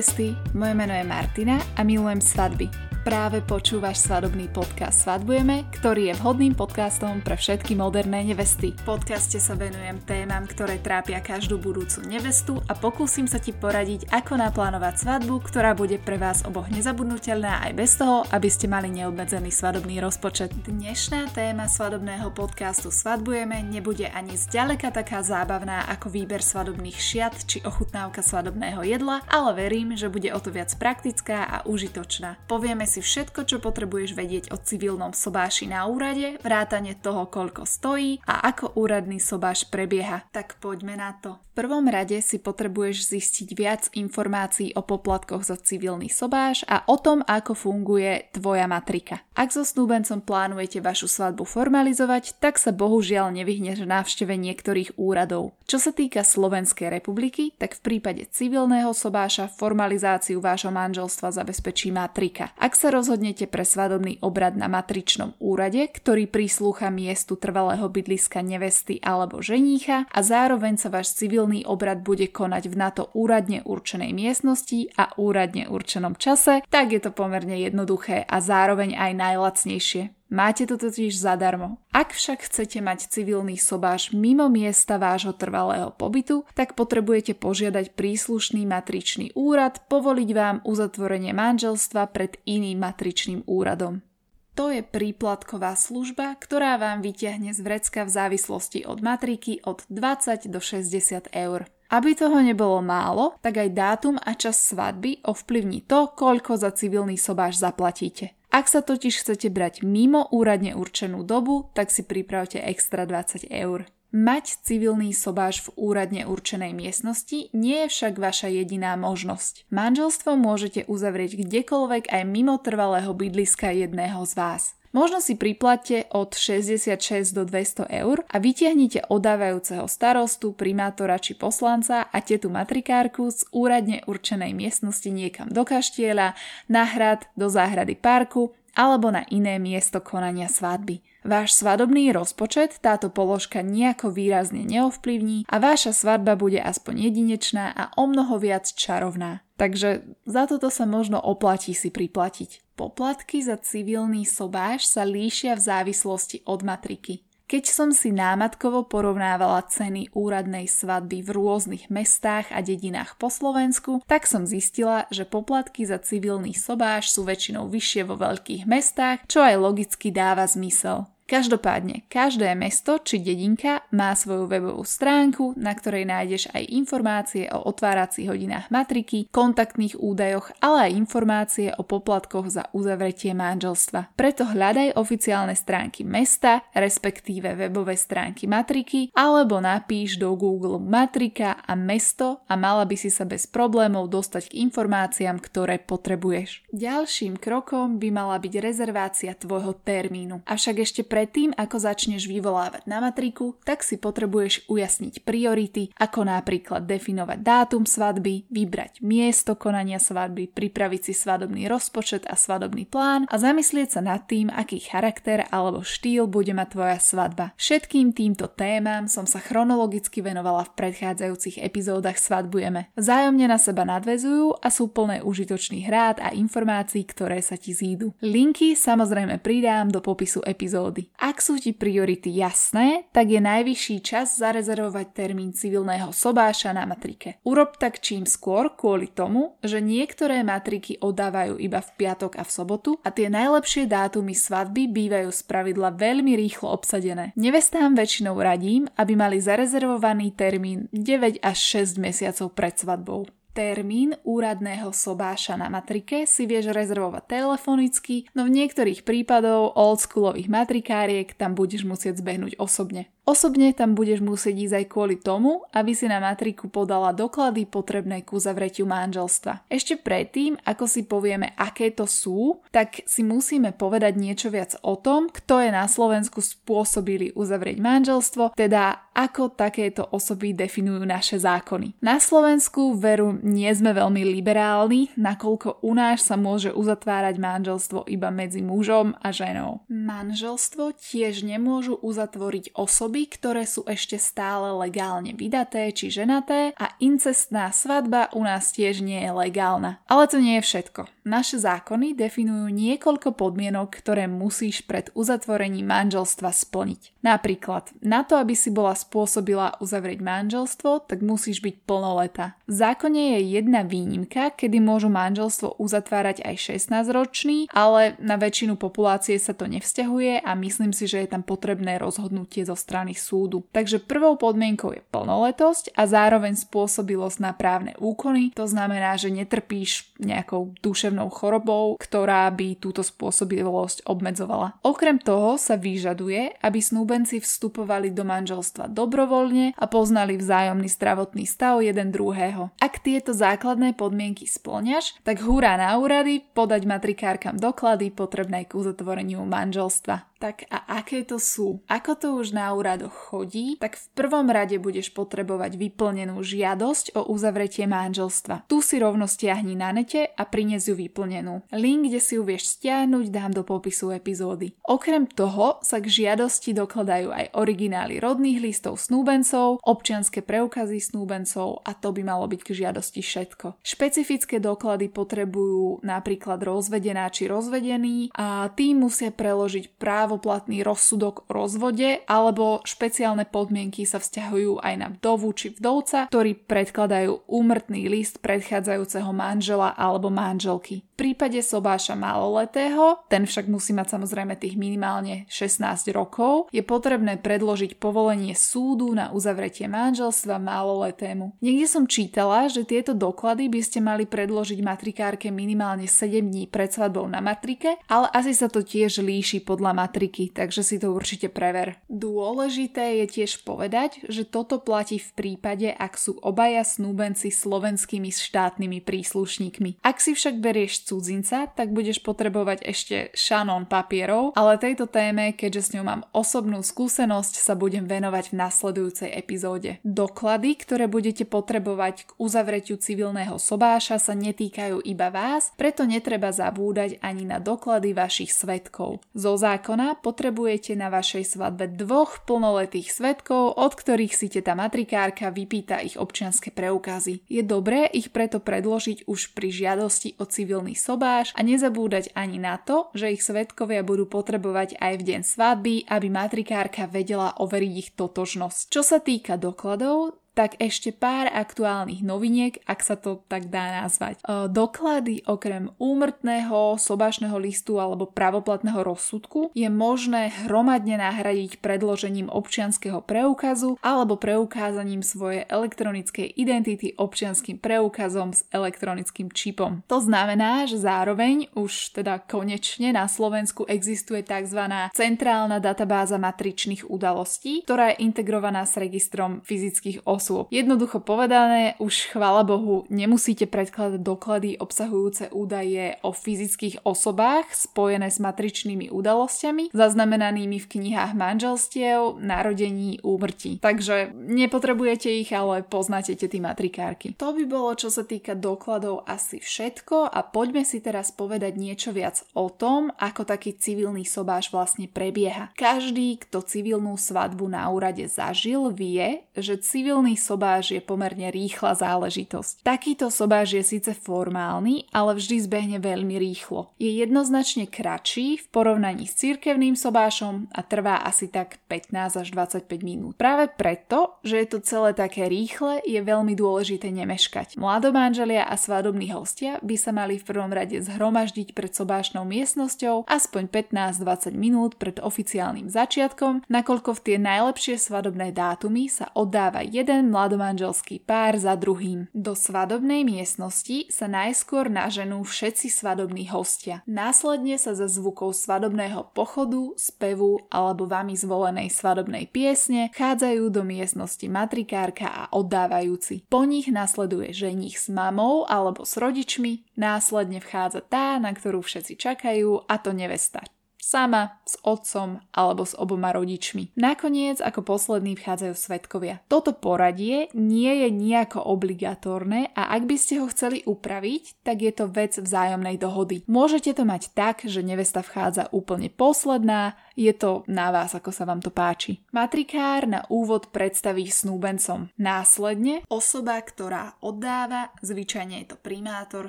nevesty, moje meno je Martina a milujem svadby. Práve počúvaš svadobný podcast Svadbujeme, ktorý je vhodným podcastom pre všetky moderné nevesty. V podcaste sa venujem témam, ktoré trápia každú budúcu nevestu a pokúsim sa ti poradiť, ako naplánovať svadbu, ktorá bude pre vás oboch nezabudnutelná aj bez toho, aby ste mali neobmedzený svadobný rozpočet. Dnešná téma svadobného podcastu Svadbujeme nebude ani zďaleka taká zábavná ako výber svadobných šiat či ochutnávka svadobného jedla, ale verím, že bude o to viac praktická a užitočná. Povieme si všetko, čo potrebuješ vedieť o civilnom sobáši na úrade, vrátane toho, koľko stojí a ako úradný sobáš prebieha. Tak poďme na to. V prvom rade si potrebuješ zistiť viac informácií o poplatkoch za civilný sobáš a o tom, ako funguje tvoja matrika. Ak so snúbencom plánujete vašu svadbu formalizovať, tak sa bohužiaľ nevyhneš návšteve niektorých úradov. Čo sa týka Slovenskej republiky, tak v prípade civilného sobáša formalizáciu vášho manželstva zabezpečí matrika. Ak sa rozhodnete pre svadobný obrad na matričnom úrade, ktorý prislúcha miestu trvalého bydliska nevesty alebo ženícha a zároveň sa váš civilný obrad bude konať v na to úradne určenej miestnosti a úradne určenom čase, tak je to pomerne jednoduché a zároveň aj najlacnejšie. Máte to totiž zadarmo. Ak však chcete mať civilný sobáš mimo miesta vášho trvalého pobytu, tak potrebujete požiadať príslušný matričný úrad povoliť vám uzatvorenie manželstva pred iným matričným úradom. To je príplatková služba, ktorá vám vyťahne z vrecka v závislosti od matriky od 20 do 60 eur. Aby toho nebolo málo, tak aj dátum a čas svadby ovplyvní to, koľko za civilný sobáš zaplatíte. Ak sa totiž chcete brať mimo úradne určenú dobu, tak si pripravte extra 20 eur. Mať civilný sobáš v úradne určenej miestnosti nie je však vaša jediná možnosť. Manželstvo môžete uzavrieť kdekoľvek aj mimo trvalého bydliska jedného z vás. Možno si priplatte od 66 do 200 eur a vytiahnite odávajúceho starostu, primátora či poslanca a tetu matrikárku z úradne určenej miestnosti niekam do kaštieľa, na hrad, do záhrady parku alebo na iné miesto konania svadby. Váš svadobný rozpočet táto položka nejako výrazne neovplyvní a váša svadba bude aspoň jedinečná a o mnoho viac čarovná. Takže za toto sa možno oplatí si priplatiť. Poplatky za civilný sobáš sa líšia v závislosti od matriky. Keď som si námatkovo porovnávala ceny úradnej svadby v rôznych mestách a dedinách po Slovensku, tak som zistila, že poplatky za civilný sobáš sú väčšinou vyššie vo veľkých mestách, čo aj logicky dáva zmysel. Každopádne, každé mesto či dedinka má svoju webovú stránku, na ktorej nájdeš aj informácie o otváracích hodinách matriky, kontaktných údajoch, ale aj informácie o poplatkoch za uzavretie manželstva. Preto hľadaj oficiálne stránky mesta, respektíve webové stránky matriky, alebo napíš do Google matrika a mesto a mala by si sa bez problémov dostať k informáciám, ktoré potrebuješ. Ďalším krokom by mala byť rezervácia tvojho termínu. Avšak ešte pre predtým, ako začneš vyvolávať na matriku, tak si potrebuješ ujasniť priority, ako napríklad definovať dátum svadby, vybrať miesto konania svadby, pripraviť si svadobný rozpočet a svadobný plán a zamyslieť sa nad tým, aký charakter alebo štýl bude mať tvoja svadba. Všetkým týmto témam som sa chronologicky venovala v predchádzajúcich epizódach Svadbujeme. Vzájomne na seba nadvezujú a sú plné užitočných rád a informácií, ktoré sa ti zídu. Linky samozrejme pridám do popisu epizódy. Ak sú ti priority jasné, tak je najvyšší čas zarezervovať termín civilného sobáša na matrike. Urob tak čím skôr kvôli tomu, že niektoré matriky oddávajú iba v piatok a v sobotu a tie najlepšie dátumy svadby bývajú spravidla veľmi rýchlo obsadené. Nevestám väčšinou radím, aby mali zarezervovaný termín 9 až 6 mesiacov pred svadbou. Termín úradného sobáša na matrike si vieš rezervovať telefonicky, no v niektorých prípadov oldschoolových matrikáriek tam budeš musieť zbehnúť osobne. Osobne tam budeš musieť ísť aj kvôli tomu, aby si na matriku podala doklady potrebné ku zavretiu manželstva. Ešte predtým, ako si povieme, aké to sú, tak si musíme povedať niečo viac o tom, kto je na Slovensku spôsobili uzavrieť manželstvo, teda ako takéto osoby definujú naše zákony. Na Slovensku veru nie sme veľmi liberálni, nakoľko u nás sa môže uzatvárať manželstvo iba medzi mužom a ženou. Manželstvo tiež nemôžu uzatvoriť osoby, svadby, ktoré sú ešte stále legálne vydaté či ženaté a incestná svadba u nás tiež nie je legálna. Ale to nie je všetko. Naše zákony definujú niekoľko podmienok, ktoré musíš pred uzatvorením manželstva splniť. Napríklad, na to, aby si bola spôsobila uzavrieť manželstvo, tak musíš byť plnoleta. V zákone je jedna výnimka, kedy môžu manželstvo uzatvárať aj 16-ročný, ale na väčšinu populácie sa to nevzťahuje a myslím si, že je tam potrebné rozhodnutie zo strany súdu. Takže prvou podmienkou je plnoletosť a zároveň spôsobilosť na právne úkony, to znamená, že netrpíš nejakou duševnou chorobou, ktorá by túto spôsobilosť obmedzovala. Okrem toho sa vyžaduje, aby snúbenci vstupovali do manželstva dobrovoľne a poznali vzájomný zdravotný stav jeden druhého. Ak tieto základné podmienky splňaš, tak hurá na úrady, podať matrikárkam doklady potrebné k uzatvoreniu manželstva. Tak a aké to sú? Ako to už na úradoch chodí? Tak v prvom rade budeš potrebovať vyplnenú žiadosť o uzavretie manželstva. Tu si rovno stiahni na nete a prines ju vyplnenú. Link, kde si ju vieš stiahnuť, dám do popisu epizódy. Okrem toho sa k žiadosti dokladajú aj originály rodných listov snúbencov, občianske preukazy snúbencov a to by malo byť k žiadosti všetko. Špecifické doklady potrebujú napríklad rozvedená či rozvedený a tým musia preložiť právo právoplatný rozsudok o rozvode alebo špeciálne podmienky sa vzťahujú aj na vdovu či vdovca, ktorí predkladajú úmrtný list predchádzajúceho manžela alebo manželky. V prípade sobáša maloletého, ten však musí mať samozrejme tých minimálne 16 rokov, je potrebné predložiť povolenie súdu na uzavretie manželstva maloletému. Niekde som čítala, že tieto doklady by ste mali predložiť matrikárke minimálne 7 dní pred svadbou na matrike, ale asi sa to tiež líši podľa matriky matriky, takže si to určite prever. Dôležité je tiež povedať, že toto platí v prípade, ak sú obaja snúbenci slovenskými štátnymi príslušníkmi. Ak si však berieš cudzinca, tak budeš potrebovať ešte šanón papierov, ale tejto téme, keďže s ňou mám osobnú skúsenosť, sa budem venovať v nasledujúcej epizóde. Doklady, ktoré budete potrebovať k uzavretiu civilného sobáša sa netýkajú iba vás, preto netreba zabúdať ani na doklady vašich svetkov. Zo zákona potrebujete na vašej svadbe dvoch plnoletých svetkov, od ktorých si teta matrikárka vypýta ich občianske preukazy. Je dobré ich preto predložiť už pri žiadosti o civilný sobáš a nezabúdať ani na to, že ich svetkovia budú potrebovať aj v deň svadby, aby matrikárka vedela overiť ich totožnosť. Čo sa týka dokladov, tak ešte pár aktuálnych noviniek, ak sa to tak dá nazvať. E, doklady okrem úmrtného, sobašného listu alebo pravoplatného rozsudku je možné hromadne nahradiť predložením občianského preukazu alebo preukázaním svojej elektronickej identity občianským preukazom s elektronickým čipom. To znamená, že zároveň už teda konečne na Slovensku existuje tzv. centrálna databáza matričných udalostí, ktorá je integrovaná s registrom fyzických osôb osôb. Jednoducho povedané, už chvála Bohu, nemusíte predkladať doklady obsahujúce údaje o fyzických osobách spojené s matričnými udalosťami, zaznamenanými v knihách manželstiev, narodení, úmrtí. Takže nepotrebujete ich, ale poznáte tie matrikárky. To by bolo, čo sa týka dokladov, asi všetko a poďme si teraz povedať niečo viac o tom, ako taký civilný sobáš vlastne prebieha. Každý, kto civilnú svadbu na úrade zažil, vie, že civilný Formálny sobáž je pomerne rýchla záležitosť. Takýto sobáž je síce formálny, ale vždy zbehne veľmi rýchlo. Je jednoznačne kratší v porovnaní s cirkevným sobášom a trvá asi tak 15 až 25 minút. Práve preto, že je to celé také rýchle, je veľmi dôležité nemeškať. Mladomanželia a svadobní hostia by sa mali v prvom rade zhromaždiť pred sobášnou miestnosťou aspoň 15-20 minút pred oficiálnym začiatkom, nakoľko v tie najlepšie svadobné dátumy sa oddáva jeden jeden mladomanželský pár za druhým. Do svadobnej miestnosti sa najskôr naženú všetci svadobní hostia. Následne sa za zvukov svadobného pochodu, spevu alebo vami zvolenej svadobnej piesne chádzajú do miestnosti matrikárka a oddávajúci. Po nich nasleduje ženich s mamou alebo s rodičmi, následne vchádza tá, na ktorú všetci čakajú, a to nevesta sama, s otcom alebo s oboma rodičmi. Nakoniec ako poslední vchádzajú svetkovia. Toto poradie nie je nejako obligatórne a ak by ste ho chceli upraviť, tak je to vec vzájomnej dohody. Môžete to mať tak, že nevesta vchádza úplne posledná, je to na vás, ako sa vám to páči. Matrikár na úvod predstaví snúbencom. Následne osoba, ktorá oddáva, zvyčajne je to primátor,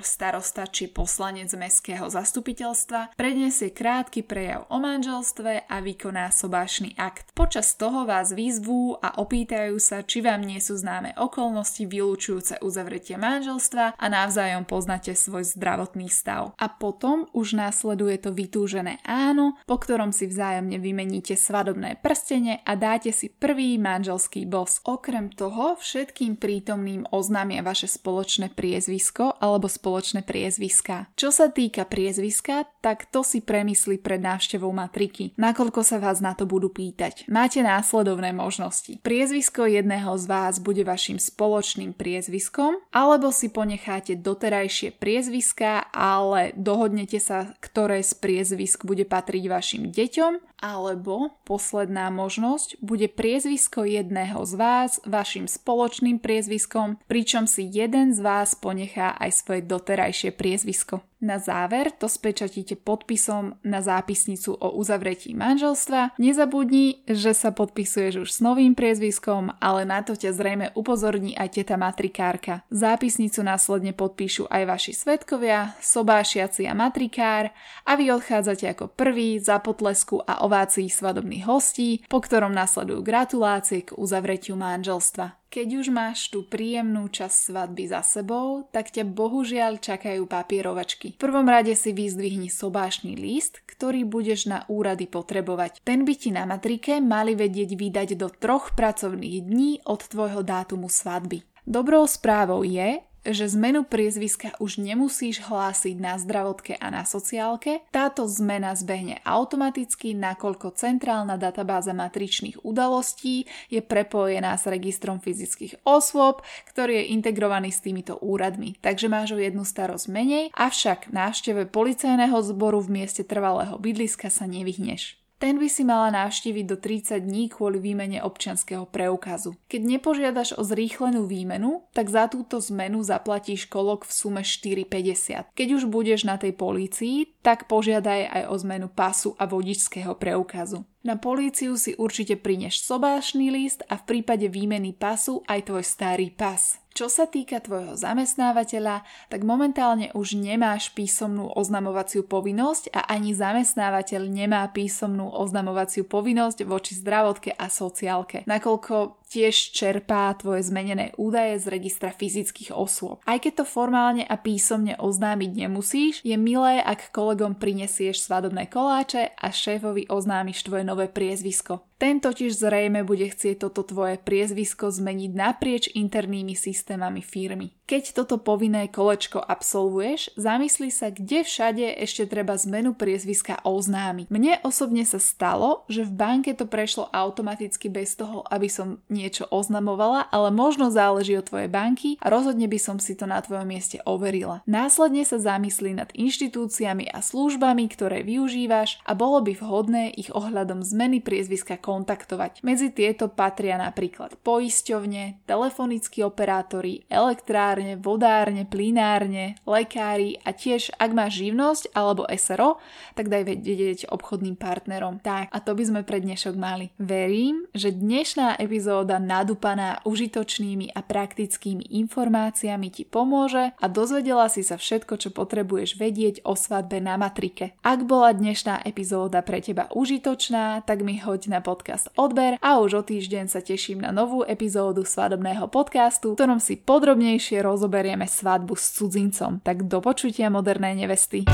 starosta či poslanec mestského zastupiteľstva, predniesie krátky prejav o manželstve a vykoná sobášny akt. Počas toho vás vyzvú a opýtajú sa, či vám nie sú známe okolnosti vylúčujúce uzavretie manželstva a navzájom poznáte svoj zdravotný stav. A potom už následuje to vytúžené áno, po ktorom si vzájom vzájomne vymeníte svadobné prstenie a dáte si prvý manželský bos. Okrem toho všetkým prítomným oznámia vaše spoločné priezvisko alebo spoločné priezviska. Čo sa týka priezviska, tak to si premyslí pred návštevou matriky, nakoľko sa vás na to budú pýtať. Máte následovné možnosti. Priezvisko jedného z vás bude vašim spoločným priezviskom, alebo si ponecháte doterajšie priezviska, ale dohodnete sa, ktoré z priezvisk bude patriť vašim deťom alebo posledná možnosť bude priezvisko jedného z vás vašim spoločným priezviskom, pričom si jeden z vás ponechá aj svoje doterajšie priezvisko. Na záver to spečatíte podpisom na zápisnicu o uzavretí manželstva. Nezabudni, že sa podpisuješ už s novým priezviskom, ale na to ťa zrejme upozorní aj teta matrikárka. Zápisnicu následne podpíšu aj vaši svetkovia, sobášiaci a matrikár a vy odchádzate ako prvý za potlesku a ovácií svadobných hostí, po ktorom nasledujú gratulácie k uzavretiu manželstva. Keď už máš tú príjemnú časť svadby za sebou, tak ťa bohužiaľ čakajú papierovačky. V prvom rade si vyzdvihni sobášny list, ktorý budeš na úrady potrebovať. Ten by ti na matrike mali vedieť vydať do troch pracovných dní od tvojho dátumu svadby. Dobrou správou je, že zmenu priezviska už nemusíš hlásiť na zdravotke a na sociálke. Táto zmena zbehne automaticky, nakoľko centrálna databáza matričných udalostí je prepojená s registrom fyzických osôb, ktorý je integrovaný s týmito úradmi. Takže máš o jednu starosť menej, avšak návšteve policajného zboru v mieste trvalého bydliska sa nevyhneš. Ten by si mala navštíviť do 30 dní kvôli výmene občianského preukazu. Keď nepožiadaš o zrýchlenú výmenu, tak za túto zmenu zaplatíš kolok v sume 4,50. Keď už budeš na tej polícii, tak požiadaj aj o zmenu pasu a vodičského preukazu. Na políciu si určite prineš sobášny list a v prípade výmeny pasu aj tvoj starý pas. Čo sa týka tvojho zamestnávateľa, tak momentálne už nemáš písomnú oznamovaciu povinnosť a ani zamestnávateľ nemá písomnú oznamovaciu povinnosť voči zdravotke a sociálke, nakoľko tiež čerpá tvoje zmenené údaje z registra fyzických osôb. Aj keď to formálne a písomne oznámiť nemusíš, je milé, ak kolegom prinesieš svadobné koláče a šéfovi oznámiš tvoje nové priezvisko. Ten totiž zrejme bude chcieť toto tvoje priezvisko zmeniť naprieč internými systémami firmy. Keď toto povinné kolečko absolvuješ, zamysli sa, kde všade ešte treba zmenu priezviska oznámiť. Mne osobne sa stalo, že v banke to prešlo automaticky bez toho, aby som niečo oznamovala, ale možno záleží od tvojej banky a rozhodne by som si to na tvojom mieste overila. Následne sa zamyslí nad inštitúciami a službami, ktoré využívaš a bolo by vhodné ich ohľadom zmeny priezviska kontaktovať. Medzi tieto patria napríklad poisťovne, telefonickí operátori, elektrárne, továrne, vodárne, plinárne, lekári a tiež ak máš živnosť alebo SRO, tak daj vedieť obchodným partnerom. Tak a to by sme pre dnešok mali. Verím, že dnešná epizóda nadúpaná užitočnými a praktickými informáciami ti pomôže a dozvedela si sa všetko, čo potrebuješ vedieť o svadbe na matrike. Ak bola dnešná epizóda pre teba užitočná, tak mi hoď na podcast odber a už o týždeň sa teším na novú epizódu svadobného podcastu, v ktorom si podrobnejšie rozoberieme svadbu s cudzincom. Tak do počutia modernej nevesty.